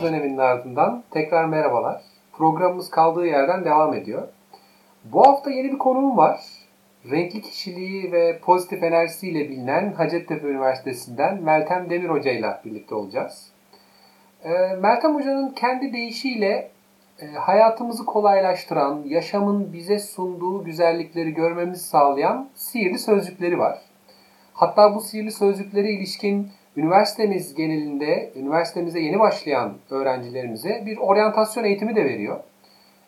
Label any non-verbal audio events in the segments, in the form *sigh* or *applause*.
yaz döneminin ardından tekrar merhabalar. Programımız kaldığı yerden devam ediyor. Bu hafta yeni bir konuğum var. Renkli kişiliği ve pozitif enerjisiyle bilinen Hacettepe Üniversitesi'nden Meltem Demir Hoca ile birlikte olacağız. Ee, Meltem Hoca'nın kendi deyişiyle e, hayatımızı kolaylaştıran, yaşamın bize sunduğu güzellikleri görmemizi sağlayan sihirli sözcükleri var. Hatta bu sihirli sözcüklere ilişkin üniversitemiz genelinde, üniversitemize yeni başlayan öğrencilerimize bir oryantasyon eğitimi de veriyor.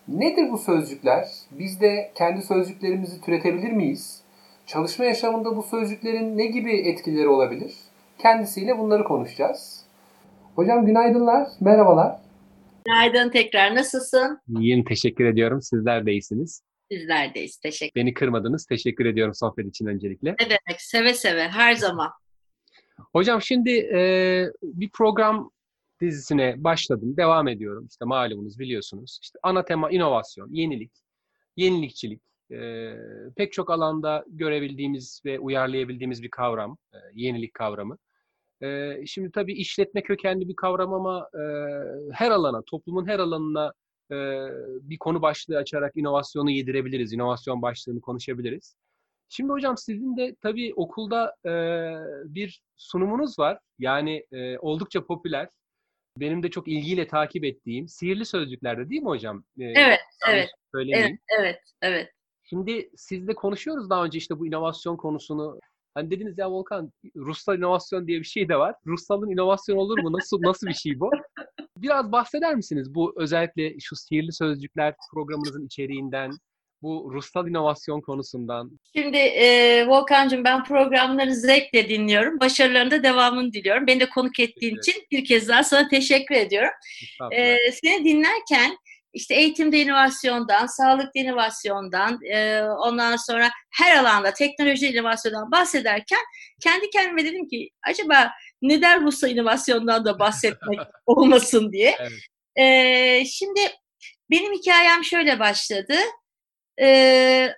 Nedir bu sözcükler? Biz de kendi sözcüklerimizi türetebilir miyiz? Çalışma yaşamında bu sözcüklerin ne gibi etkileri olabilir? Kendisiyle bunları konuşacağız. Hocam günaydınlar, merhabalar. Günaydın tekrar. Nasılsın? İyiyim, teşekkür ediyorum. Sizler de iyisiniz. Bizler deyiz. Teşekkür Beni kırmadınız. Teşekkür ediyorum sohbet için öncelikle. Ne demek? Seve seve. Her zaman. Hocam şimdi e, bir program dizisine başladım. Devam ediyorum. İşte malumunuz biliyorsunuz. İşte ana tema inovasyon, yenilik, yenilikçilik. E, pek çok alanda görebildiğimiz ve uyarlayabildiğimiz bir kavram. E, yenilik kavramı. E, şimdi tabii işletme kökenli bir kavram ama e, her alana, toplumun her alanına e, bir konu başlığı açarak inovasyonu yedirebiliriz. İnovasyon başlığını konuşabiliriz. Şimdi hocam sizin de tabii okulda e, bir sunumunuz var. Yani e, oldukça popüler. Benim de çok ilgiyle takip ettiğim sihirli sözcüklerde değil mi hocam? E, evet, evet. Evet, evet, evet. Şimdi sizle konuşuyoruz daha önce işte bu inovasyon konusunu. Hani dediniz ya Volkan, Russal inovasyon diye bir şey de var. Russal'ın inovasyon olur mu? Nasıl nasıl bir şey bu? Biraz bahseder misiniz bu özellikle şu sihirli sözcükler programınızın içeriğinden, bu ruhsal inovasyon konusundan? Şimdi e, Volkan'cığım ben programları zevkle dinliyorum. Başarılarında devamını diliyorum. Beni de konuk ettiğin için bir kez daha sana teşekkür ediyorum. E, seni dinlerken işte eğitimde inovasyondan, sağlıkta inovasyondan, e, ondan sonra her alanda teknoloji inovasyondan bahsederken kendi kendime dedim ki acaba neden ruhsal inovasyondan da bahsetmek *laughs* olmasın diye. Evet. E, şimdi benim hikayem şöyle başladı e,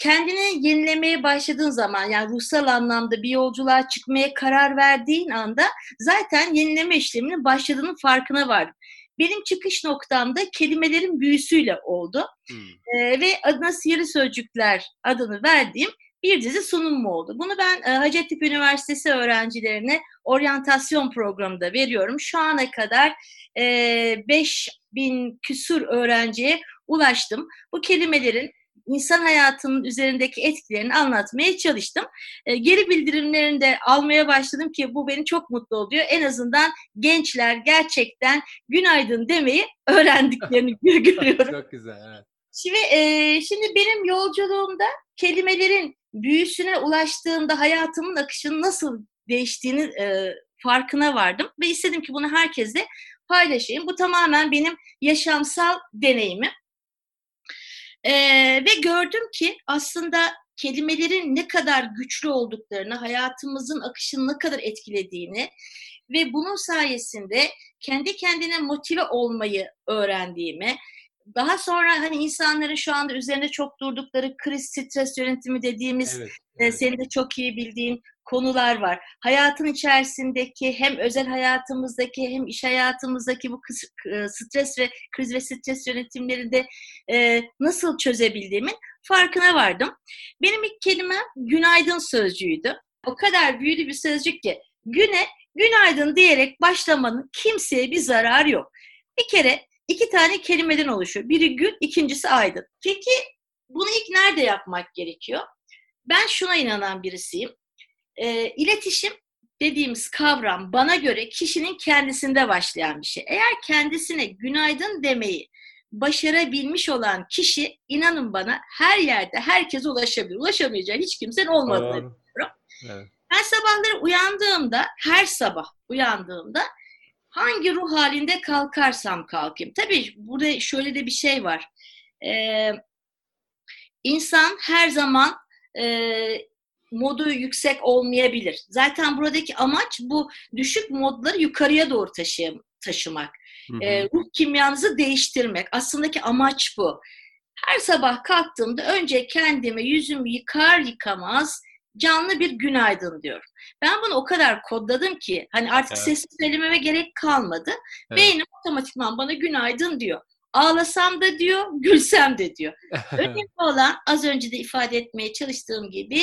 kendini yenilemeye başladığın zaman yani ruhsal anlamda bir yolculuğa çıkmaya karar verdiğin anda zaten yenileme işleminin başladığının farkına vardım. Benim çıkış noktamda kelimelerin büyüsüyle oldu. Hmm. E, ve adına sihirli sözcükler adını verdiğim bir dizi sunum mu oldu? Bunu ben e, Hacettepe Üniversitesi öğrencilerine oryantasyon programında veriyorum. Şu ana kadar e, 5 bin küsur öğrenciye ulaştım. Bu kelimelerin insan hayatının üzerindeki etkilerini anlatmaya çalıştım. E, geri bildirimlerini de almaya başladım ki bu beni çok mutlu oluyor. En azından gençler gerçekten günaydın demeyi öğrendiklerini *laughs* görüyorum. çok güzel, evet. Şimdi, e, şimdi benim yolculuğumda kelimelerin büyüsüne ulaştığımda hayatımın akışının nasıl değiştiğini e, farkına vardım ve istedim ki bunu herkesle paylaşayım. Bu tamamen benim yaşamsal deneyimim. E, ve gördüm ki aslında kelimelerin ne kadar güçlü olduklarını, hayatımızın akışını ne kadar etkilediğini ve bunun sayesinde kendi kendine motive olmayı öğrendiğimi, daha sonra hani insanların şu anda üzerinde çok durdukları kriz stres yönetimi dediğimiz evet, evet. E, senin de çok iyi bildiğin konular var. Hayatın içerisindeki hem özel hayatımızdaki hem iş hayatımızdaki bu e, stres ve kriz ve stres yönetimlerinde e, nasıl çözebildiğimin farkına vardım. Benim ilk kelimem günaydın sözcüğüydü. O kadar büyülü bir sözcük ki güne günaydın diyerek başlamanın kimseye bir zararı yok. Bir kere iki tane kelimeden oluşuyor. Biri gün, ikincisi aydın. Peki bunu ilk nerede yapmak gerekiyor? Ben şuna inanan birisiyim. E, iletişim dediğimiz kavram bana göre kişinin kendisinde başlayan bir şey. Eğer kendisine günaydın demeyi başarabilmiş olan kişi inanın bana her yerde herkese ulaşabilir. Ulaşamayacağı hiç kimsenin olmadığını biliyorum. Evet. Ben sabahları uyandığımda, her sabah uyandığımda hangi ruh halinde kalkarsam kalkayım. Tabii burada şöyle de bir şey var. Ee, insan her zaman e, modu yüksek olmayabilir. Zaten buradaki amaç bu düşük modları yukarıya doğru taşıyam, taşımak. Hı hı. E, ruh kimyanızı değiştirmek. Aslındaki amaç bu. Her sabah kalktığımda önce kendime yüzümü yıkar yıkamaz canlı bir günaydın diyorum. Ben bunu o kadar kodladım ki hani artık evet. sesli söylememe gerek kalmadı. Evet. Beynim otomatikman bana günaydın diyor. Ağlasam da diyor, gülsem de diyor. *laughs* Önemli olan az önce de ifade etmeye çalıştığım gibi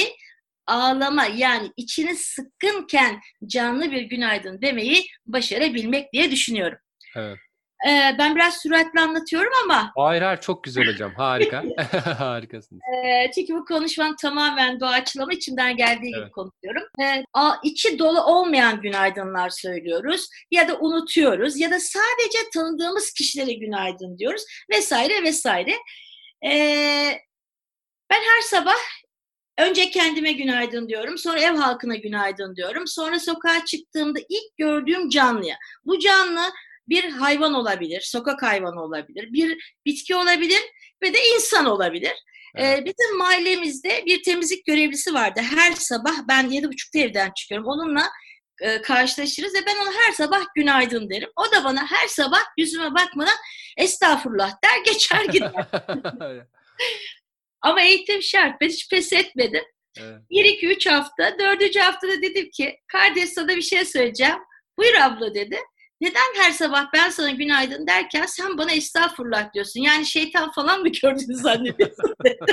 ağlama yani içini sıkkınken canlı bir günaydın demeyi başarabilmek diye düşünüyorum. Evet. Ee, ben biraz süratli anlatıyorum ama. Hayır hayır çok güzel hocam. Harika. *laughs* *laughs* Harikasınız. Ee, çünkü bu konuşmam tamamen doğaçlama içimden geldiği evet. gibi konuşuyorum. Ee, içi dolu olmayan günaydınlar söylüyoruz. Ya da unutuyoruz. Ya da sadece tanıdığımız kişilere günaydın diyoruz. Vesaire vesaire. Ee, ben her sabah Önce kendime günaydın diyorum, sonra ev halkına günaydın diyorum, sonra sokağa çıktığımda ilk gördüğüm canlıya. Bu canlı bir hayvan olabilir, sokak hayvanı olabilir, bir bitki olabilir ve de insan olabilir. Ee, evet. Ee, bizim mahallemizde bir temizlik görevlisi vardı. Her sabah ben yedi buçukta evden çıkıyorum. Onunla e, karşılaşırız ve ben ona her sabah günaydın derim. O da bana her sabah yüzüme bakmadan estağfurullah der geçer gider. *laughs* Ama eğitim şart. Ben hiç pes etmedim. Evet. 1-2-3 hafta. Dördüncü haftada dedim ki kardeş sana bir şey söyleyeceğim. Buyur abla dedi. Neden her sabah ben sana günaydın derken sen bana estağfurullah diyorsun? Yani şeytan falan mı gördüğünü *laughs* zannediyorsun dedi. *laughs*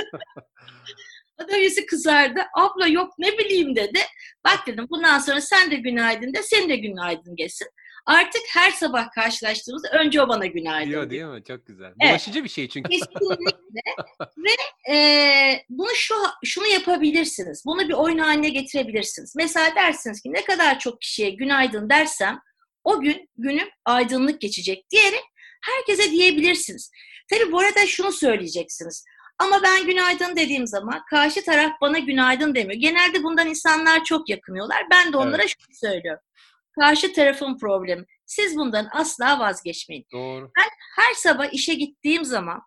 Adam yüzü kızardı. Abla yok ne bileyim dedi. Bak dedim bundan sonra sen de günaydın de sen de günaydın gelsin. Artık her sabah karşılaştığımızda önce o bana günaydın diyor. değil mi? Çok güzel. Bulaşıcı evet. bir şey çünkü. Kesinlikle. *laughs* Ve e, bunu şu şunu yapabilirsiniz. Bunu bir oyun haline getirebilirsiniz. Mesela dersiniz ki ne kadar çok kişiye günaydın dersem o gün günüm aydınlık geçecek diyerek herkese diyebilirsiniz. Tabii bu arada şunu söyleyeceksiniz. Ama ben günaydın dediğim zaman karşı taraf bana günaydın demiyor. Genelde bundan insanlar çok yakınıyorlar. Ben de onlara evet. şunu söylüyorum. Karşı tarafın problemi. Siz bundan asla vazgeçmeyin. Doğru. Ben her sabah işe gittiğim zaman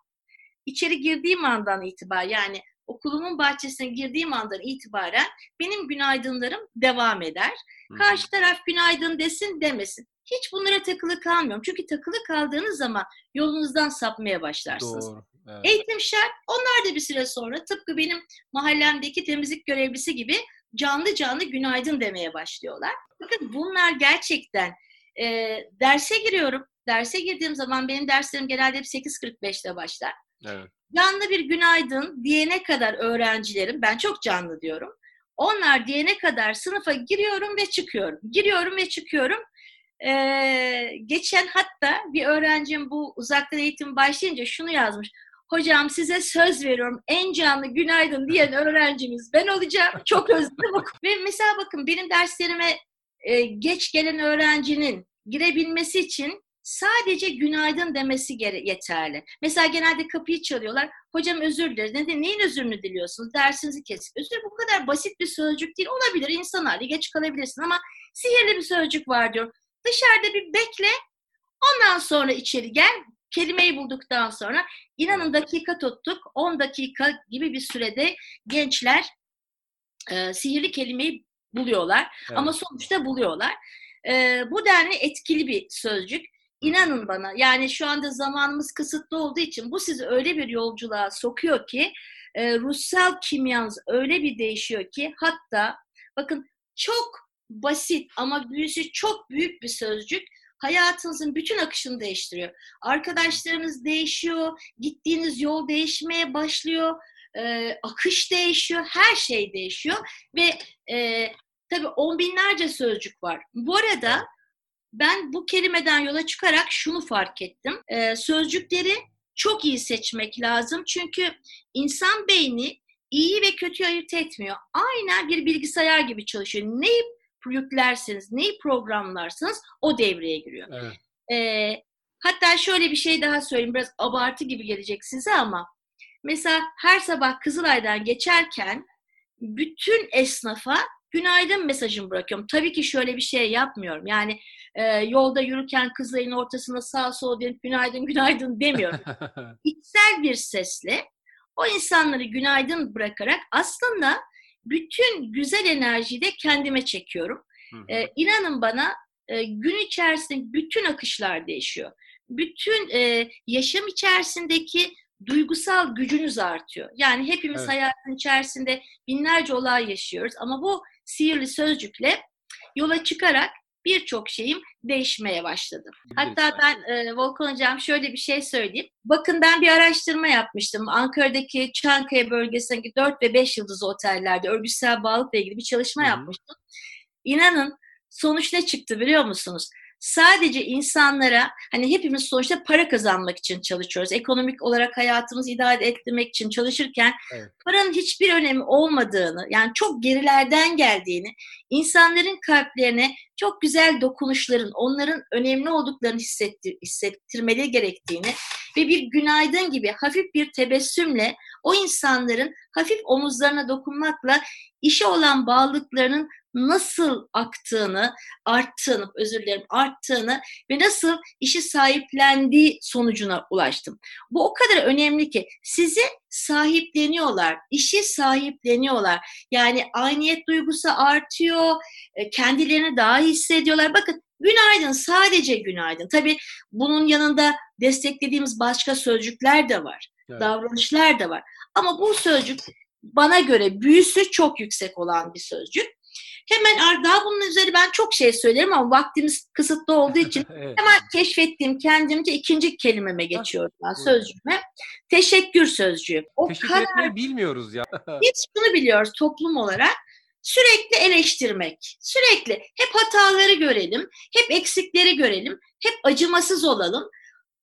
içeri girdiğim andan itibaren yani okulumun bahçesine girdiğim andan itibaren benim günaydınlarım devam eder. Karşı taraf günaydın desin demesin. Hiç bunlara takılı kalmıyorum. Çünkü takılı kaldığınız zaman yolunuzdan sapmaya başlarsınız. Doğru. Evet. Eğitim şart. Onlar da bir süre sonra tıpkı benim mahallemdeki temizlik görevlisi gibi canlı canlı günaydın demeye başlıyorlar. Bakın bunlar gerçekten e, derse giriyorum. Derse girdiğim zaman benim derslerim genelde hep 8.45'te başlar. Evet. Canlı bir günaydın diyene kadar öğrencilerim, ben çok canlı diyorum. Onlar diyene kadar sınıfa giriyorum ve çıkıyorum. Giriyorum ve çıkıyorum. Ee, geçen hatta bir öğrencim bu uzaktan eğitim başlayınca şunu yazmış. Hocam size söz veriyorum en canlı günaydın diyen öğrencimiz ben olacağım. Çok *laughs* özledim. ve mesela bakın benim derslerime e, geç gelen öğrencinin girebilmesi için sadece günaydın demesi yeterli. Mesela genelde kapıyı çalıyorlar. Hocam özür dileriz. Neden? Neyin özürünü diliyorsunuz? Dersinizi kesip. Özür bu kadar basit bir sözcük değil. Olabilir insan hali geç kalabilirsin ama sihirli bir sözcük var diyor. Dışarıda bir bekle. Ondan sonra içeri gel. Kelimeyi bulduktan sonra inanın dakika tuttuk. 10 dakika gibi bir sürede gençler e, sihirli kelimeyi buluyorlar. Evet. Ama sonuçta buluyorlar. E, bu denli etkili bir sözcük. İnanın bana yani şu anda zamanımız kısıtlı olduğu için bu sizi öyle bir yolculuğa sokuyor ki e, ruhsal kimyanız öyle bir değişiyor ki hatta bakın çok basit ama büyüsü çok büyük bir sözcük hayatınızın bütün akışını değiştiriyor. Arkadaşlarınız değişiyor, gittiğiniz yol değişmeye başlıyor, e, akış değişiyor, her şey değişiyor ve e, tabii on binlerce sözcük var. Bu arada ben bu kelimeden yola çıkarak şunu fark ettim. Ee, sözcükleri çok iyi seçmek lazım. Çünkü insan beyni iyi ve kötü ayırt etmiyor. Aynen bir bilgisayar gibi çalışıyor. Neyi yüklerseniz, neyi programlarsınız o devreye giriyor. Evet. Ee, hatta şöyle bir şey daha söyleyeyim. Biraz abartı gibi gelecek size ama mesela her sabah Kızılay'dan geçerken bütün esnafa günaydın mesajımı bırakıyorum. Tabii ki şöyle bir şey yapmıyorum. Yani e, yolda yürürken kızların ortasında sağ sol dönüp günaydın günaydın demiyorum. *laughs* İçsel bir sesle o insanları günaydın bırakarak aslında bütün güzel enerjiyi de kendime çekiyorum. E, inanın bana e, gün içerisinde bütün akışlar değişiyor. Bütün e, yaşam içerisindeki duygusal gücünüz artıyor. Yani hepimiz Evet. hayatın içerisinde binlerce olay yaşıyoruz ama bu sihirli sözcükle yola çıkarak birçok şeyim değişmeye başladı. Hatta ben e, Volkan Hocam şöyle bir şey söyleyeyim. Bakın ben bir araştırma yapmıştım. Ankara'daki Çankaya bölgesindeki 4 ve 5 yıldızlı otellerde örgütsel bağlılıkla ilgili bir çalışma Hı hı. yapmıştım. İnanın sonuç ne çıktı biliyor musunuz? Sadece insanlara hani hepimiz sonuçta para kazanmak için çalışıyoruz. Ekonomik olarak hayatımızı idare ettirmek için çalışırken Evet. paranın hiçbir önemi olmadığını yani çok gerilerden geldiğini insanların kalplerine çok güzel dokunuşların onların önemli olduklarını hissettir, hissettirmeleri gerektiğini ve bir günaydın gibi hafif bir tebessümle o insanların hafif omuzlarına dokunmakla işe olan bağlılıklarının nasıl aktığını, arttığını, özür dilerim, arttığını ve nasıl işi sahiplendiği sonucuna ulaştım. Bu o kadar önemli ki sizi sahipleniyorlar, işi sahipleniyorlar. Yani ayniyet duygusu artıyor, e, kendilerini daha hissediyorlar. Bakın günaydın, sadece günaydın. Tabii bunun yanında desteklediğimiz başka sözcükler de var, Evet. davranışlar da var. Ama bu sözcük bana göre büyüsü çok yüksek olan bir sözcük. Hemen daha bunun üzerine ben çok şey söylerim ama vaktimiz kısıtlı olduğu için *laughs* Evet. hemen keşfettiğim kendimce ikinci kelimeme geçiyorum ben sözcüğüme. Teşekkür sözcüğü. O Teşekkür kadar etmeyi bilmiyoruz ya. biz şunu biliyoruz toplum olarak sürekli eleştirmek. Sürekli hep hataları görelim, hep eksikleri görelim, hep acımasız olalım.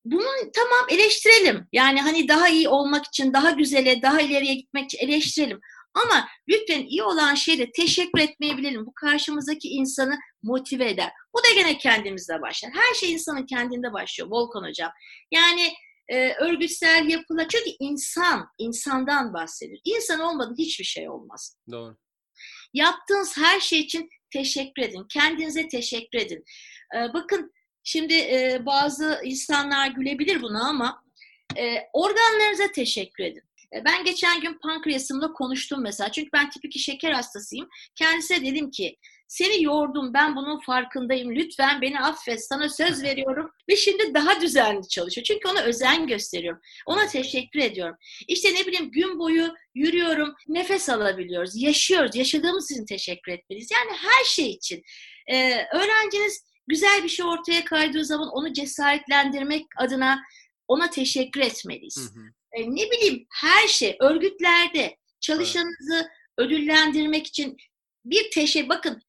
Bunu tamam eleştirelim. Yani hani daha iyi olmak için, daha güzele, daha ileriye gitmek için eleştirelim. Ama lütfen iyi olan şeyde teşekkür etmeyi bilelim. Bu karşımızdaki insanı motive eder. Bu da gene kendimizde başlar. Her şey insanın kendinde başlıyor Volkan Hocam. Yani e, örgütsel yapılar. Çünkü insan, insandan bahsediyor. İnsan olmadan hiçbir şey olmaz. Doğru. Yaptığınız her şey için teşekkür edin. Kendinize teşekkür edin. E, bakın şimdi e, bazı insanlar gülebilir buna ama e, organlarınıza teşekkür edin. E, Ben geçen gün pankreasımla konuştum mesela. Çünkü ben tip 2 şeker hastasıyım. Kendisine dedim ki seni yordum ben bunun farkındayım. Lütfen beni affet. Sana söz veriyorum. Ve şimdi daha düzenli çalışıyor. Çünkü ona özen gösteriyorum. Ona teşekkür ediyorum. İşte ne bileyim gün boyu yürüyorum. Nefes alabiliyoruz. Yaşıyoruz. Yaşadığımız için teşekkür etmeliyiz. Yani her şey için. Ee, öğrenciniz güzel bir şey ortaya kaydığı zaman onu cesaretlendirmek adına ona teşekkür etmeliyiz. Hı hı. E, ne bileyim her şey örgütlerde çalışanınızı ödüllendirmek için bir teşekkür bakın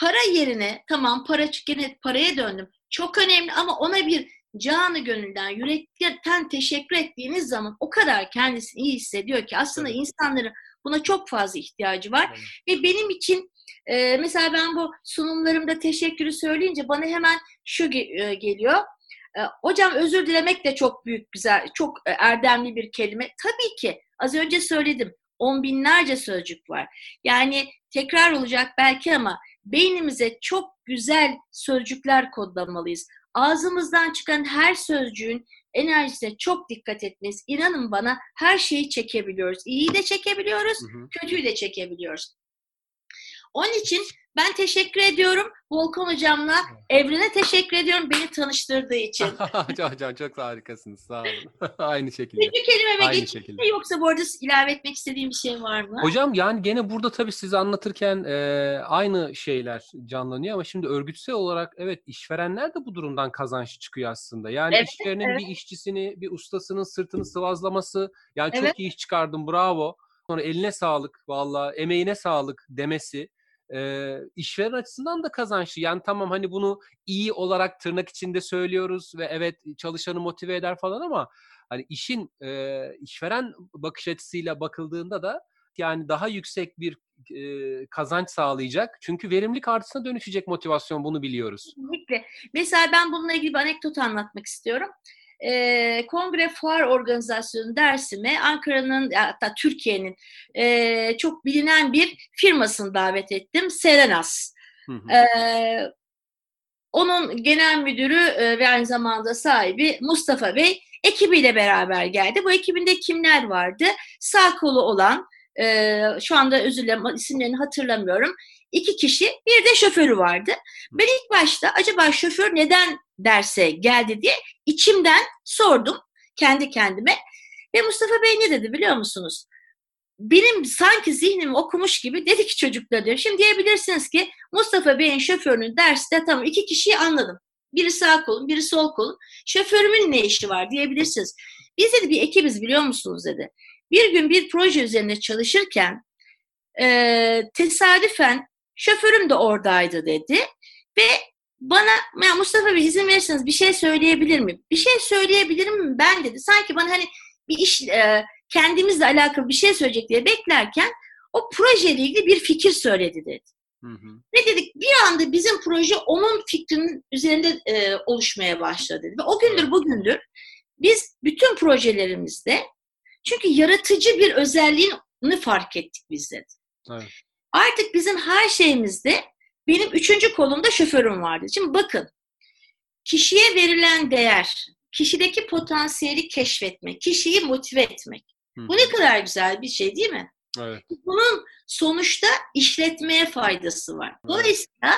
para yerine tamam para gene paraya döndüm çok önemli ama ona bir canı gönülden yürekten teşekkür ettiğiniz zaman o kadar kendisini iyi hissediyor ki aslında Evet. insanların buna çok fazla ihtiyacı var Evet. ve benim için e, mesela ben bu sunumlarımda teşekkürü söyleyince bana hemen şu ge- e, geliyor. E, hocam özür dilemek de çok büyük güzel, çok e, erdemli bir kelime. Tabii ki az önce söyledim. On binlerce sözcük var. Yani tekrar olacak belki ama beynimize çok güzel sözcükler kodlamalıyız. Ağzımızdan çıkan her sözcüğün enerjisine çok dikkat etmeliyiz. İnanın bana her şeyi çekebiliyoruz. İyiyi de çekebiliyoruz, Hı hı. kötüyü de çekebiliyoruz. Onun için ben teşekkür ediyorum Volkan hocamla. Evrene teşekkür ediyorum beni tanıştırdığı için. *laughs* Can, Can çok harikasınız. Sağ olun. *laughs* Aynı şekilde. Üçüncü kelimeme Aynı şekilde. yoksa bu arada ilave etmek istediğim bir şey var mı? Hocam yani gene burada tabii size anlatırken e, aynı şeyler canlanıyor ama şimdi örgütsel olarak evet işverenler de bu durumdan kazançlı çıkıyor aslında. Yani Evet, işverenin evet. bir işçisini, bir ustasının sırtını sıvazlaması, yani çok Evet. iyi iş çıkardın bravo. Sonra eline sağlık valla emeğine sağlık demesi e, işveren açısından da kazançlı. Yani tamam hani bunu iyi olarak tırnak içinde söylüyoruz ve evet çalışanı motive eder falan ama hani işin e, işveren bakış açısıyla bakıldığında da yani daha yüksek bir e, kazanç sağlayacak. Çünkü verimlilik artısına dönüşecek motivasyon bunu biliyoruz. Kesinlikle. Mesela ben bununla ilgili bir anekdot anlatmak istiyorum. Ee, Kongre Fuar Organizasyonu dersime Ankara'nın hatta Türkiye'nin e, çok bilinen bir firmasını davet ettim. Serenas. Hı hı. Ee, onun genel müdürü e, ve aynı zamanda sahibi Mustafa Bey ekibiyle beraber geldi. Bu ekibinde kimler vardı? Sağ kolu olan, e, şu anda özür dilerim isimlerini hatırlamıyorum. İki kişi, bir de şoförü vardı. Ben ilk başta acaba şoför neden derse geldi diye içimden sordum kendi kendime. Ve Mustafa Bey ne dedi biliyor musunuz? Benim sanki zihnimi okumuş gibi dedi ki çocuklar diyor. Şimdi diyebilirsiniz ki Mustafa Bey'in şoförünün derste tamam iki kişiyi anladım. Biri sağ kolum, biri sol kolum. Şoförümün ne işi var diyebilirsiniz. Biz dedi bir ekibiz biliyor musunuz dedi. Bir gün bir proje üzerine çalışırken e, tesadüfen şoförüm de oradaydı dedi. Ve bana ya Mustafa Bey izin verirseniz bir şey söyleyebilir miyim? Bir şey söyleyebilir miyim ben dedi. Sanki bana hani bir iş e, kendimizle alakalı bir şey söyleyecek diye beklerken o projeyle ilgili bir fikir söyledi dedi. Hı hı. Ne dedik? Bir anda bizim proje onun fikrinin üzerinde e, oluşmaya başladı. Ve o gündür bugündür biz bütün projelerimizde çünkü yaratıcı bir özelliğini fark ettik biz dedi. Evet. Artık bizim her şeyimizde benim üçüncü kolumda şoförüm vardı. Şimdi bakın kişiye verilen değer, kişideki potansiyeli keşfetmek, kişiyi motive etmek. Hı. Bu ne kadar güzel bir şey değil mi? Evet. Bunun sonuçta işletmeye faydası var. Dolayısıyla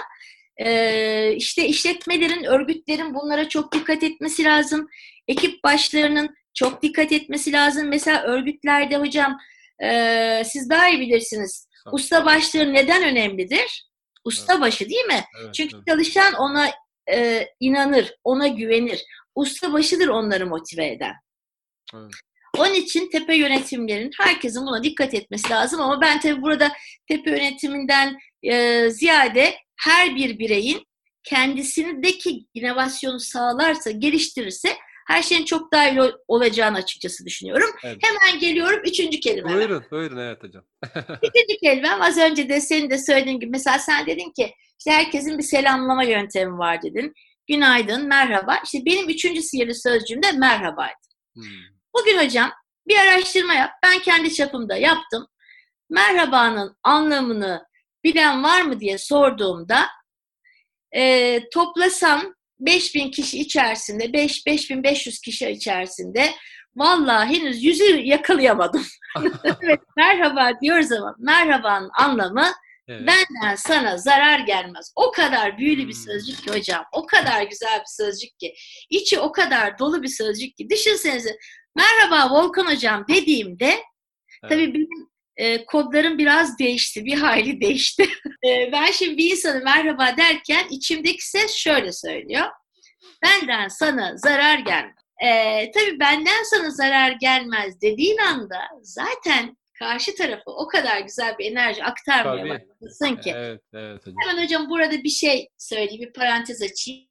e, işte işletmelerin, örgütlerin bunlara çok dikkat etmesi lazım. Ekip başlarının çok dikkat etmesi lazım. Mesela örgütlerde hocam e, siz daha iyi bilirsiniz. Usta başları neden önemlidir? Usta evet. başı değil mi? Evet, Çünkü evet. çalışan ona e, inanır, ona güvenir. Usta başıdır onları motive eden. Evet. Onun için tepe yönetimlerin herkesin buna dikkat etmesi lazım ama ben tabii burada tepe yönetiminden e, ziyade her bir bireyin kendisindeki inovasyonu sağlarsa, geliştirirse her şeyin çok daha iyi olacağını açıkçası düşünüyorum. Evet. Hemen geliyorum üçüncü kelime. Buyurun, buyurun evet hocam. *laughs* üçüncü kelimem az önce de senin de söylediğin gibi mesela sen dedin ki işte herkesin bir selamlama yöntemi var dedin. Günaydın, merhaba. İşte benim üçüncü sihirli sözcüğüm de merhabaydı. Hmm. Bugün hocam bir araştırma yap. Ben kendi çapımda yaptım. Merhabanın anlamını bilen var mı diye sorduğumda e, toplasam 5000 kişi içerisinde, 5 5500 kişi içerisinde vallahi henüz yüzü yakalayamadım. *laughs* evet, merhaba diyoruz ama merhabanın anlamı evet. benden sana zarar gelmez. O kadar büyülü bir hmm. sözcük ki hocam. O kadar güzel bir sözcük ki. içi o kadar dolu bir sözcük ki. Düşünsenize merhaba Volkan hocam dediğimde evet. tabii benim e, kodlarım biraz değişti. Bir hayli değişti. *laughs* e, ben şimdi bir insanı merhaba derken içimdeki ses şöyle söylüyor. Benden sana zarar gelmez. E, tabii benden sana zarar gelmez dediğin anda zaten karşı tarafı o kadar güzel bir enerji aktarmaya başlasın ki. Evet, evet hocam. Hemen hocam burada bir şey söyleyeyim, bir parantez açayım.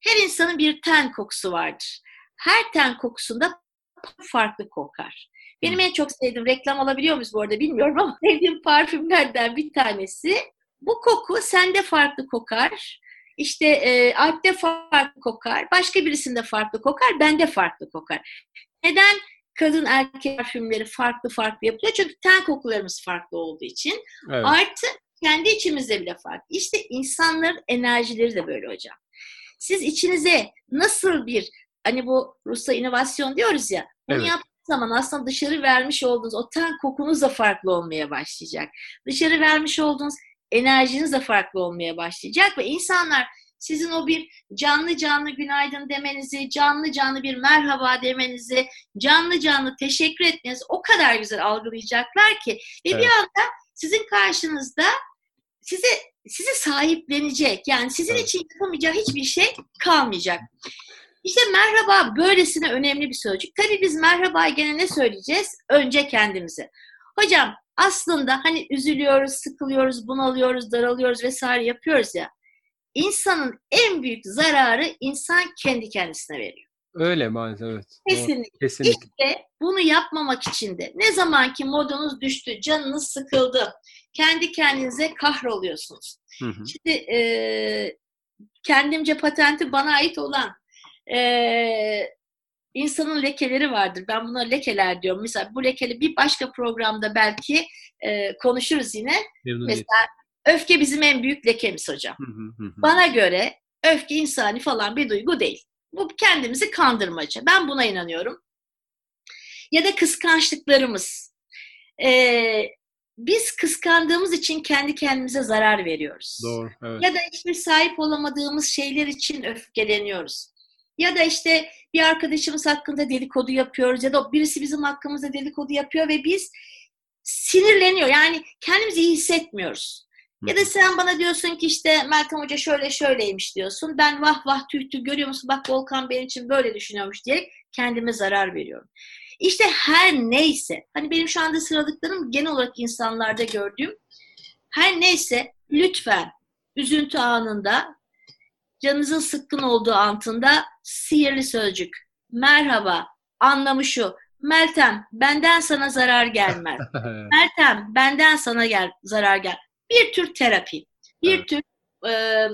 Her insanın bir ten kokusu vardır. Her ten kokusunda farklı kokar. Benim en çok sevdiğim reklam alabiliyor muyuz bu arada bilmiyorum ama *laughs* sevdiğim parfümlerden bir tanesi. Bu koku sende farklı kokar. İşte e, Alp'te farklı kokar, başka birisinde farklı kokar, bende farklı kokar. Neden kadın erkek parfümleri farklı farklı yapılıyor? Çünkü ten kokularımız farklı olduğu için. Evet. Artı kendi içimizde bile farklı. İşte insanların enerjileri de böyle hocam. Siz içinize nasıl bir hani bu Rusya inovasyon diyoruz ya bunu evet. yap zaman aslında dışarı vermiş olduğunuz o ten kokunuz da farklı olmaya başlayacak. Dışarı vermiş olduğunuz enerjiniz de farklı olmaya başlayacak ve insanlar sizin o bir canlı canlı günaydın demenizi, canlı canlı bir merhaba demenizi, canlı canlı teşekkür etmenizi o kadar güzel algılayacaklar ki ve evet. bir anda sizin karşınızda size sizi sahiplenecek. Yani sizin evet. için yapamayacağı hiçbir şey kalmayacak. İşte merhaba böylesine önemli bir sözcük. Tabii biz merhaba gene ne söyleyeceğiz? Önce kendimize. Hocam aslında hani üzülüyoruz, sıkılıyoruz, bunalıyoruz, daralıyoruz vesaire yapıyoruz ya. İnsanın en büyük zararı insan kendi kendisine veriyor. Öyle maalesef evet. Kesinlikle. Kesinlikle. İşte bunu yapmamak için de ne zaman ki modunuz düştü, canınız sıkıldı, kendi kendinize kahroluyorsunuz. Hı hı. Şimdi e, kendimce patenti bana ait olan e, insanın lekeleri vardır. Ben buna lekeler diyorum. Mesela bu lekeli bir başka programda belki e, konuşuruz yine. Memnun Mesela öfke bizim en büyük lekemiz hocam. Bana göre öfke insani falan bir duygu değil. Bu kendimizi kandırmaca. Ben buna inanıyorum. Ya da kıskançlıklarımız. Ee, biz kıskandığımız için kendi kendimize zarar veriyoruz. Doğru. Evet. Ya da hiçbir sahip olamadığımız şeyler için öfkeleniyoruz. Ya da işte bir arkadaşımız hakkında dedikodu yapıyoruz ya da birisi bizim hakkımızda dedikodu yapıyor ve biz sinirleniyor. Yani kendimizi iyi hissetmiyoruz. Ya da sen bana diyorsun ki işte Meltem Hoca şöyle şöyleymiş diyorsun. Ben vah vah tüh tüh görüyor musun bak Volkan benim için böyle düşünüyormuş diyerek kendime zarar veriyorum. İşte her neyse hani benim şu anda sıradıklarım genel olarak insanlarda gördüğüm her neyse lütfen üzüntü anında canınızın sıkkın olduğu antında sihirli sözcük merhaba anlamı şu Meltem benden sana zarar gelmez. *laughs* Meltem benden sana gel, zarar gel. Bir tür terapi, bir evet. tür e,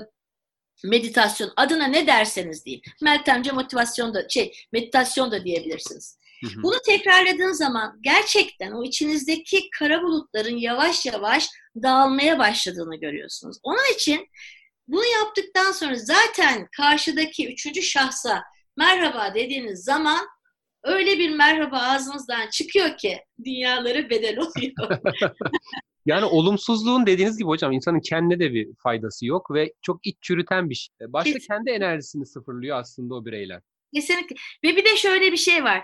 meditasyon adına ne derseniz deyin. Meltemce motivasyon da şey meditasyon da diyebilirsiniz. Bunu tekrarladığın zaman gerçekten o içinizdeki kara bulutların yavaş yavaş dağılmaya başladığını görüyorsunuz. Onun için bunu yaptıktan sonra zaten karşıdaki üçüncü şahsa merhaba dediğiniz zaman öyle bir merhaba ağzınızdan çıkıyor ki dünyaları bedel oluyor. *laughs* *laughs* yani olumsuzluğun dediğiniz gibi hocam insanın kendine de bir faydası yok ve çok iç çürüten bir şey. Başta Kesinlikle. kendi enerjisini sıfırlıyor aslında o bireyler. Kesinlikle. Ve bir de şöyle bir şey var.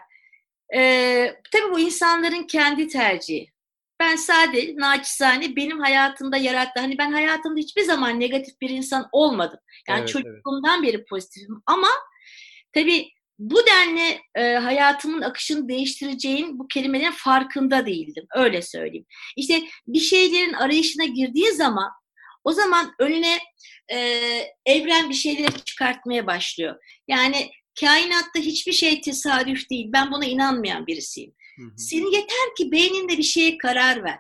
Ee, tabii bu insanların kendi tercihi. Ben sadece naçizane benim hayatımda yarattı. Hani ben hayatımda hiçbir zaman negatif bir insan olmadım. Yani evet, çocukluğumdan evet. beri pozitifim. Ama tabii bu denli e, hayatımın akışını değiştireceğin bu kelimelerin farkında değildim. Öyle söyleyeyim. İşte bir şeylerin arayışına girdiği zaman o zaman önüne e, evren bir şeyleri çıkartmaya başlıyor. Yani kainatta hiçbir şey tesadüf değil. Ben buna inanmayan birisiyim. Senin yeter ki beyninde bir şeye karar ver.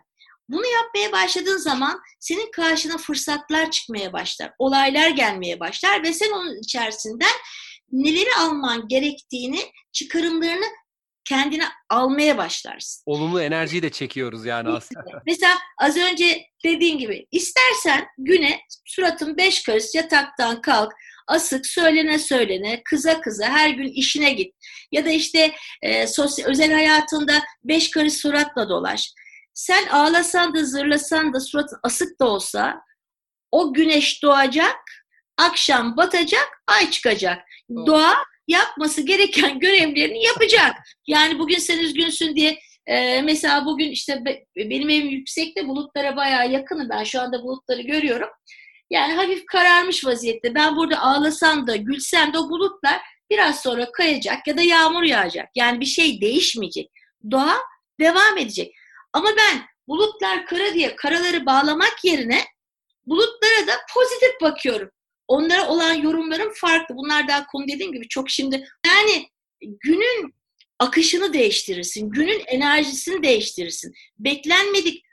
Bunu yapmaya başladığın zaman senin karşına fırsatlar çıkmaya başlar, olaylar gelmeye başlar ve sen onun içerisinden neleri alman gerektiğini, çıkarımlarını kendine almaya başlarsın. Olumlu enerjiyi de çekiyoruz yani aslında. *laughs* Mesela az önce dediğin gibi istersen güne suratın beş karış yataktan kalk, asık söylene söylene, kıza kıza her gün işine git. Ya da işte e, sosyal, özel hayatında beş karış suratla dolaş. Sen ağlasan da zırlasan da suratın asık da olsa o güneş doğacak, akşam batacak, ay çıkacak. Doğa yapması gereken görevlerini yapacak. Yani bugün sen üzgünsün diye e, mesela bugün işte be, benim evim yüksekte bulutlara bayağı yakını ben şu anda bulutları görüyorum. Yani hafif kararmış vaziyette. Ben burada ağlasam da gülsem de o bulutlar biraz sonra kayacak ya da yağmur yağacak. Yani bir şey değişmeyecek. Doğa devam edecek. Ama ben bulutlar kara diye karaları bağlamak yerine bulutlara da pozitif bakıyorum. Onlara olan yorumlarım farklı. Bunlar daha konu dediğim gibi çok şimdi. Yani günün akışını değiştirirsin. Günün enerjisini değiştirirsin. Beklenmedik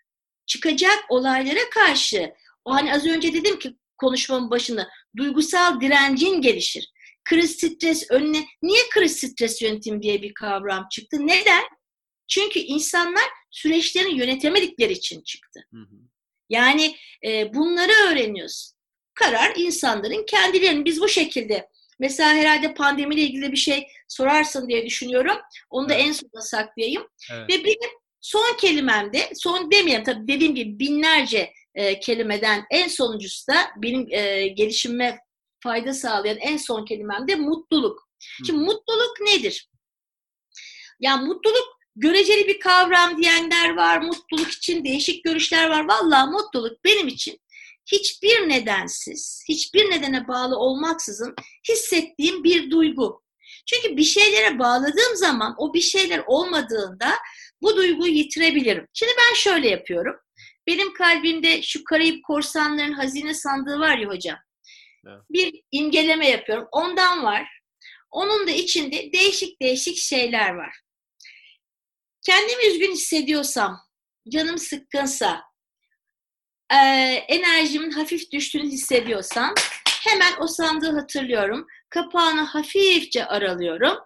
çıkacak olaylara karşı o hani az önce dedim ki konuşmamın başında duygusal direncin gelişir. Kriz stres önüne niye kriz stres yönetim diye bir kavram çıktı? Neden? Çünkü insanlar süreçlerini yönetemedikleri için çıktı. Hı hı. Yani e, bunları öğreniyoruz. Karar insanların kendilerinin biz bu şekilde mesela herhalde pandemiyle ilgili bir şey sorarsın diye düşünüyorum. Onu da evet. en sona saklayayım. Evet. Ve benim son kelimemde, son demeyeyim tabii dediğim gibi binlerce e, kelimeden en sonuncusu da benim e, gelişime fayda sağlayan en son kelimem de mutluluk. Hı. Şimdi mutluluk nedir? Ya mutluluk göreceli bir kavram diyenler var. Mutluluk için değişik görüşler var. Vallahi mutluluk benim için hiçbir nedensiz, hiçbir nedene bağlı olmaksızın hissettiğim bir duygu. Çünkü bir şeylere bağladığım zaman o bir şeyler olmadığında bu duyguyu yitirebilirim. Şimdi ben şöyle yapıyorum. Benim kalbimde şu Karayip korsanların hazine sandığı var ya hocam. Evet. Bir imgeleme yapıyorum. Ondan var. Onun da içinde değişik değişik şeyler var. Kendimi üzgün hissediyorsam, canım sıkkınsa, e, enerjimin hafif düştüğünü hissediyorsam hemen o sandığı hatırlıyorum. Kapağını hafifçe aralıyorum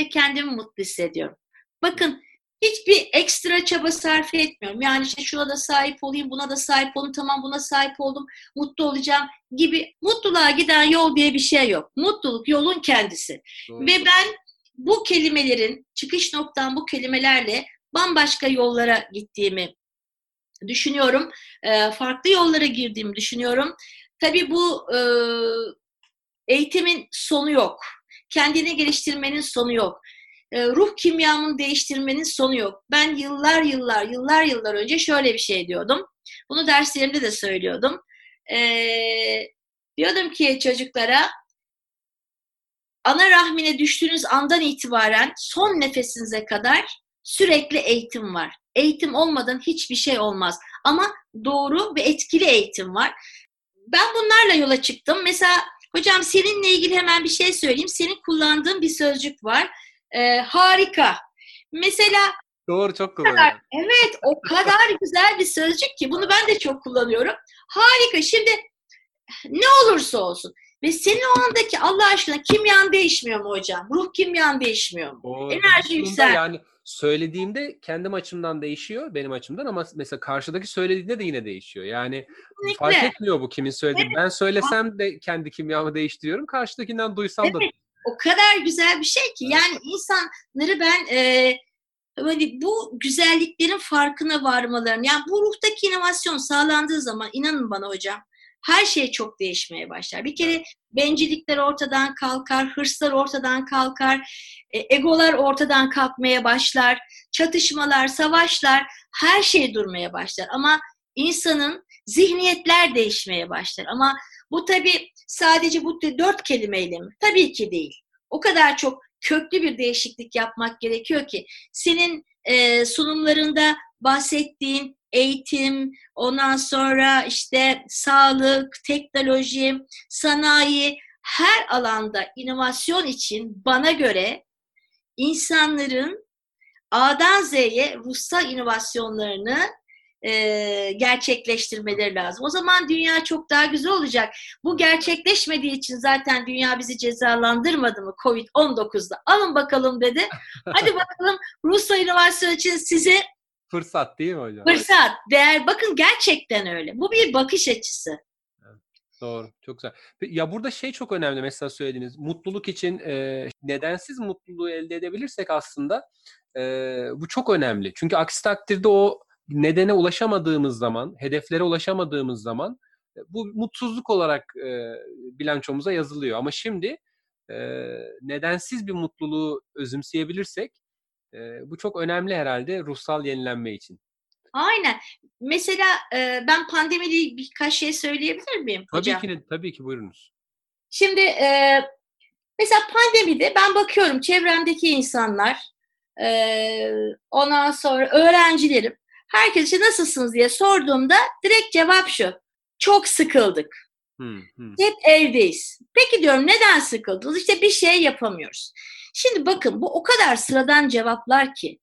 ve kendimi mutlu hissediyorum. Bakın hiçbir ekstra çaba sarf etmiyorum. Yani işte şuna da sahip olayım, buna da sahip olayım, tamam buna sahip oldum, mutlu olacağım gibi mutluluğa giden yol diye bir şey yok. Mutluluk yolun kendisi. Doğru. Ve ben bu kelimelerin, çıkış noktam bu kelimelerle bambaşka yollara gittiğimi düşünüyorum. E, farklı yollara girdiğimi düşünüyorum. Tabii bu e, eğitimin sonu yok. kendini geliştirmenin sonu yok. E, ruh kimyamını değiştirmenin sonu yok. Ben yıllar yıllar yıllar yıllar önce şöyle bir şey diyordum. Bunu derslerimde de söylüyordum. E, diyordum ki çocuklara ana rahmine düştüğünüz andan itibaren son nefesinize kadar sürekli eğitim var. Eğitim olmadan hiçbir şey olmaz. Ama doğru ve etkili eğitim var. Ben bunlarla yola çıktım. Mesela hocam seninle ilgili hemen bir şey söyleyeyim. Senin kullandığın bir sözcük var. Ee, harika. Mesela Doğru çok kullanıyorum. Evet o *laughs* kadar güzel bir sözcük ki bunu ben de çok kullanıyorum. Harika. Şimdi ne olursa olsun ve senin o andaki Allah aşkına kimyan değişmiyor mu hocam? Ruh kimyan değişmiyor mu? Doğru. Enerji yüksel. Yani söylediğimde kendim açımdan değişiyor benim açımdan ama mesela karşıdaki söylediğinde de yine değişiyor. Yani Kesinlikle. fark etmiyor bu kimin söylediği. Ben söylesem de kendi kimyamı değiştiriyorum. Karşıdakinden duysam da. O kadar güzel bir şey ki yani insanları ben e, hani bu güzelliklerin farkına varmalarını yani bu ruhtaki inovasyon sağlandığı zaman inanın bana hocam her şey çok değişmeye başlar. Bir kere bencillikler ortadan kalkar, hırslar ortadan kalkar, e, egolar ortadan kalkmaya başlar, çatışmalar, savaşlar her şey durmaya başlar. Ama insanın zihniyetler değişmeye başlar. Ama bu tabii sadece bu dört kelimeyle mi? Tabii ki değil. O kadar çok köklü bir değişiklik yapmak gerekiyor ki senin e, sunumlarında bahsettiğin eğitim, ondan sonra işte sağlık, teknoloji, sanayi her alanda inovasyon için bana göre insanların A'dan Z'ye ruhsal inovasyonlarını e, gerçekleştirmeleri lazım. O zaman dünya çok daha güzel olacak. Bu gerçekleşmediği için zaten dünya bizi cezalandırmadı mı Covid-19'da? Alın bakalım dedi. *laughs* Hadi bakalım ruhsal inovasyon için size Fırsat değil mi hocam? fırsat, değer. Bakın gerçekten öyle. Bu bir bakış açısı. Doğru. Çok güzel. Ya burada şey çok önemli mesela söylediğiniz. Mutluluk için e, nedensiz mutluluğu elde edebilirsek aslında e, bu çok önemli. Çünkü aksi takdirde o nedene ulaşamadığımız zaman, hedeflere ulaşamadığımız zaman e, bu mutsuzluk olarak e, bilançomuza yazılıyor. Ama şimdi e, nedensiz bir mutluluğu özümseyebilirsek e, bu çok önemli herhalde ruhsal yenilenme için. Aynen. Mesela e, ben pandemiyle birkaç şey söyleyebilir miyim Tabii hocam? ki de, tabii ki buyurunuz. Şimdi e, mesela pandemide ben bakıyorum çevremdeki insanlar, e, ondan sonra öğrencilerim, herkes işte nasılsınız diye sorduğumda direkt cevap şu. Çok sıkıldık. Hmm, hmm. Hep evdeyiz. Peki diyorum neden sıkıldınız? İşte bir şey yapamıyoruz. Şimdi bakın bu o kadar sıradan cevaplar ki.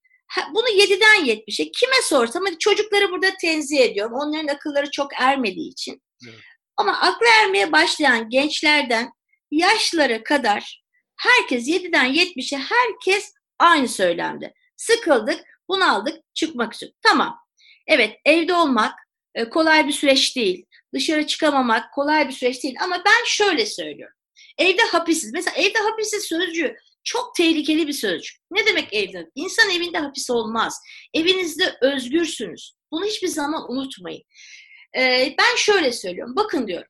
Bunu 7'den 70'e kime sorsam hadi çocukları burada tenzih ediyorum. Onların akılları çok ermediği için. Evet. Ama aklı ermeye başlayan gençlerden yaşlara kadar herkes 7'den 70'e herkes aynı söylemde. Sıkıldık, bunaldık, çıkmak istiyoruz. Tamam. Evet evde olmak e, kolay bir süreç değil. Dışarı çıkamamak kolay bir süreç değil. Ama ben şöyle söylüyorum. Evde hapisiz. Mesela evde hapisiz sözcüğü çok tehlikeli bir sözcük. Ne demek evde? İnsan evinde hapis olmaz. Evinizde özgürsünüz. Bunu hiçbir zaman unutmayın. Ee, ben şöyle söylüyorum. Bakın diyorum.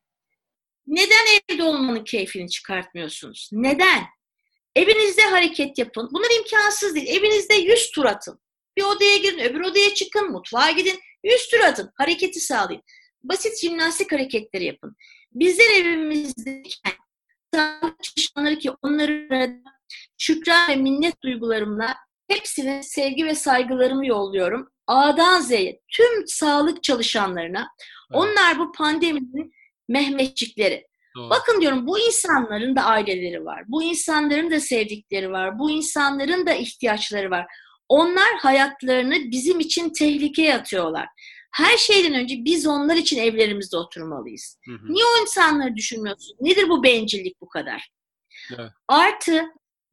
Neden evde olmanın keyfini çıkartmıyorsunuz? Neden? Evinizde hareket yapın. Bunlar imkansız değil. Evinizde 100 tur atın. Bir odaya girin, öbür odaya çıkın, mutfağa gidin. 100 tur atın. Hareketi sağlayın. Basit jimnastik hareketleri yapın. Bizler evimizdeyken sağlık çalışanları ki onları şükran ve minnet duygularımla hepsine sevgi ve saygılarımı yolluyorum. A'dan Z'ye tüm sağlık çalışanlarına. Onlar bu pandeminin Mehmetçikleri. Doğru. Bakın diyorum bu insanların da aileleri var. Bu insanların da sevdikleri var. Bu insanların da ihtiyaçları var. Onlar hayatlarını bizim için tehlikeye atıyorlar. Her şeyden önce biz onlar için evlerimizde oturmalıyız. Hı hı. Niye o insanları düşünmüyorsun? Nedir bu bencillik bu kadar? Evet. Artı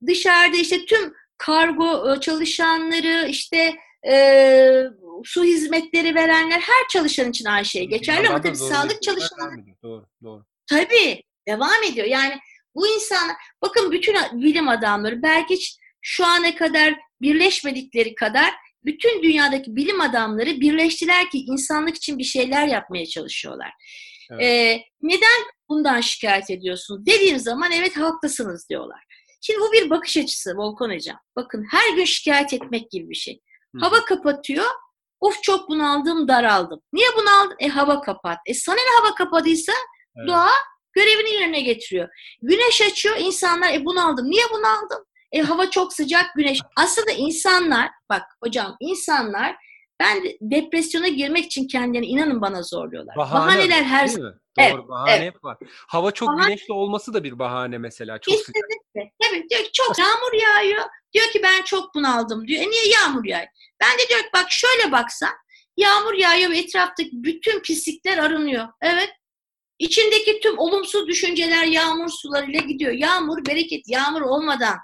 dışarıda işte tüm kargo e, çalışanları işte e, su hizmetleri verenler her çalışan için aynı şey geçerli ama tabii sağlık çalışanları. Doğru, doğru. Tabii devam ediyor. Yani bu insanlar bakın bütün bilim adamları belki hiç şu ana kadar birleşmedikleri kadar bütün dünyadaki bilim adamları birleştiler ki insanlık için bir şeyler yapmaya çalışıyorlar. Evet. Ee, neden bundan şikayet ediyorsunuz? Dediğim zaman evet haklısınız diyorlar. Şimdi bu bir bakış açısı Volkan Hocam. Bakın her gün şikayet etmek gibi bir şey. Hava kapatıyor. Of çok bunaldım, daraldım. Niye bunaldın? E hava kapat. E sana ne hava kapadıysa evet. doğa görevini yerine getiriyor. Güneş açıyor, insanlar e bunaldım. Niye bunaldım? E hava çok sıcak, güneş. Aslında insanlar, bak hocam insanlar ben depresyona girmek için kendilerini inanın bana zorluyorlar. Bahane, Bahaneler her zaman. Doğru evet, bahane evet. hep var. Hava çok bahane. güneşli olması da bir bahane mesela. Çok Kesinlikle. Sıcak. Tabii diyor ki çok yağmur yağıyor. Diyor ki ben çok bunaldım diyor. E niye yağmur yağıyor? Ben de diyor ki bak şöyle baksan yağmur yağıyor ve etraftaki bütün pislikler arınıyor. Evet. İçindeki tüm olumsuz düşünceler yağmur sularıyla gidiyor. Yağmur bereket, yağmur olmadan,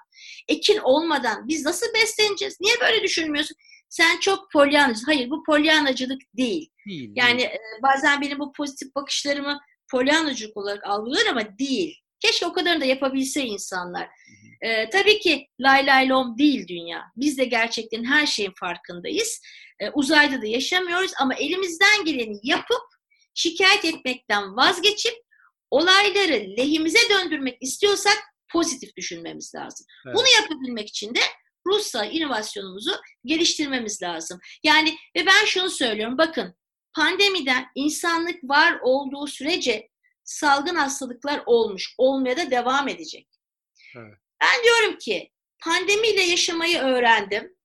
ekin olmadan biz nasıl besleneceğiz? Niye böyle düşünmüyorsun? Sen çok polyanacı. Hayır bu polyanacılık değil. değil yani değil. E, bazen benim bu pozitif bakışlarımı polyanacılık olarak algılıyor ama değil. Keşke o kadarını da yapabilse insanlar. E, tabii ki lay lay lom değil dünya. Biz de gerçekten her şeyin farkındayız. E, uzayda da yaşamıyoruz ama elimizden geleni yapıp şikayet etmekten vazgeçip olayları lehimize döndürmek istiyorsak pozitif düşünmemiz lazım. Evet. Bunu yapabilmek için de ruhsal inovasyonumuzu geliştirmemiz lazım. Yani ve ben şunu söylüyorum bakın pandemiden insanlık var olduğu sürece salgın hastalıklar olmuş, olmaya da devam edecek. Evet. Ben diyorum ki pandemiyle yaşamayı öğrendim.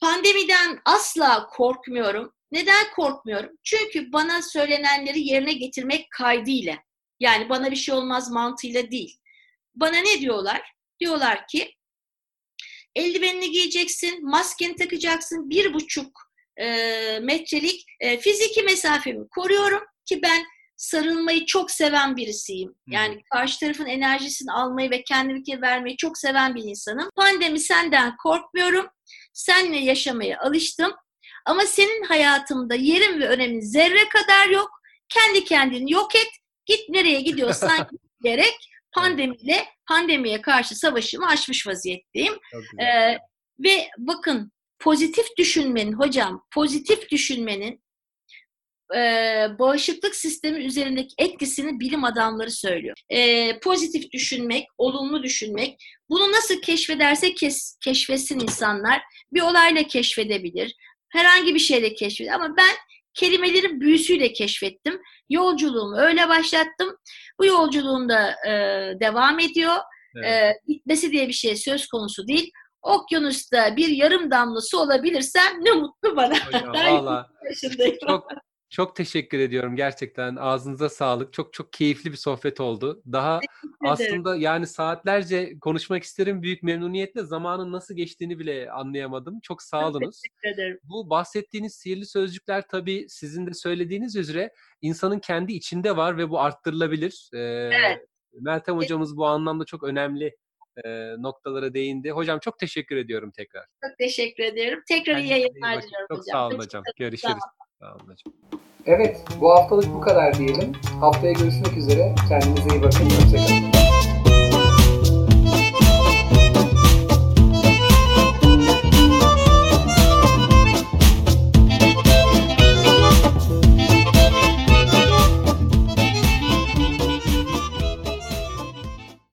Pandemiden asla korkmuyorum. Neden korkmuyorum? Çünkü bana söylenenleri yerine getirmek kaydıyla. Yani bana bir şey olmaz mantığıyla değil. Bana ne diyorlar? Diyorlar ki eldivenini giyeceksin, maskeni takacaksın, bir buçuk e, metrelik e, fiziki mesafemi koruyorum ki ben sarılmayı çok seven birisiyim. Yani karşı tarafın enerjisini almayı ve kendimi vermeyi çok seven bir insanım. Pandemi senden korkmuyorum. Seninle yaşamaya alıştım. Ama senin hayatımda yerin ve önemin zerre kadar yok. Kendi kendini yok et. Git nereye gidiyorsan *laughs* gerek pandemiyle pandemiye karşı savaşımı açmış vaziyetteyim. Ee, ve bakın pozitif düşünmenin hocam pozitif düşünmenin e, bağışıklık sistemi üzerindeki etkisini bilim adamları söylüyor. E, pozitif düşünmek, olumlu düşünmek. Bunu nasıl keşfederse kes, keşfetsin insanlar. Bir olayla keşfedebilir. Herhangi bir şeyle keşfedebilir. Ama ben kelimelerin büyüsüyle keşfettim. Yolculuğumu öyle başlattım. Bu yolculuğunda e, devam ediyor. Evet. E, bitmesi diye bir şey söz konusu değil. Okyanusta bir yarım damlası olabilirsem ne mutlu bana. Hocam, *laughs* valla çok çok teşekkür ediyorum gerçekten. Ağzınıza sağlık. Çok çok keyifli bir sohbet oldu. Daha aslında yani saatlerce konuşmak isterim. Büyük memnuniyetle zamanın nasıl geçtiğini bile anlayamadım. Çok sağ olunuz. Bu bahsettiğiniz sihirli sözcükler tabii sizin de söylediğiniz üzere insanın kendi içinde var ve bu arttırılabilir. Ee, evet. Meltem hocamız bu anlamda çok önemli e, noktalara değindi. Hocam çok teşekkür ediyorum tekrar. Çok teşekkür ediyorum. Tekrar iyi yayınlar diliyorum hocam. Çok sağ olun hocam. Görüşürüz. Hocam. Evet, bu haftalık bu kadar diyelim. Haftaya görüşmek üzere. Kendinize iyi bakın. Hoşçakalın.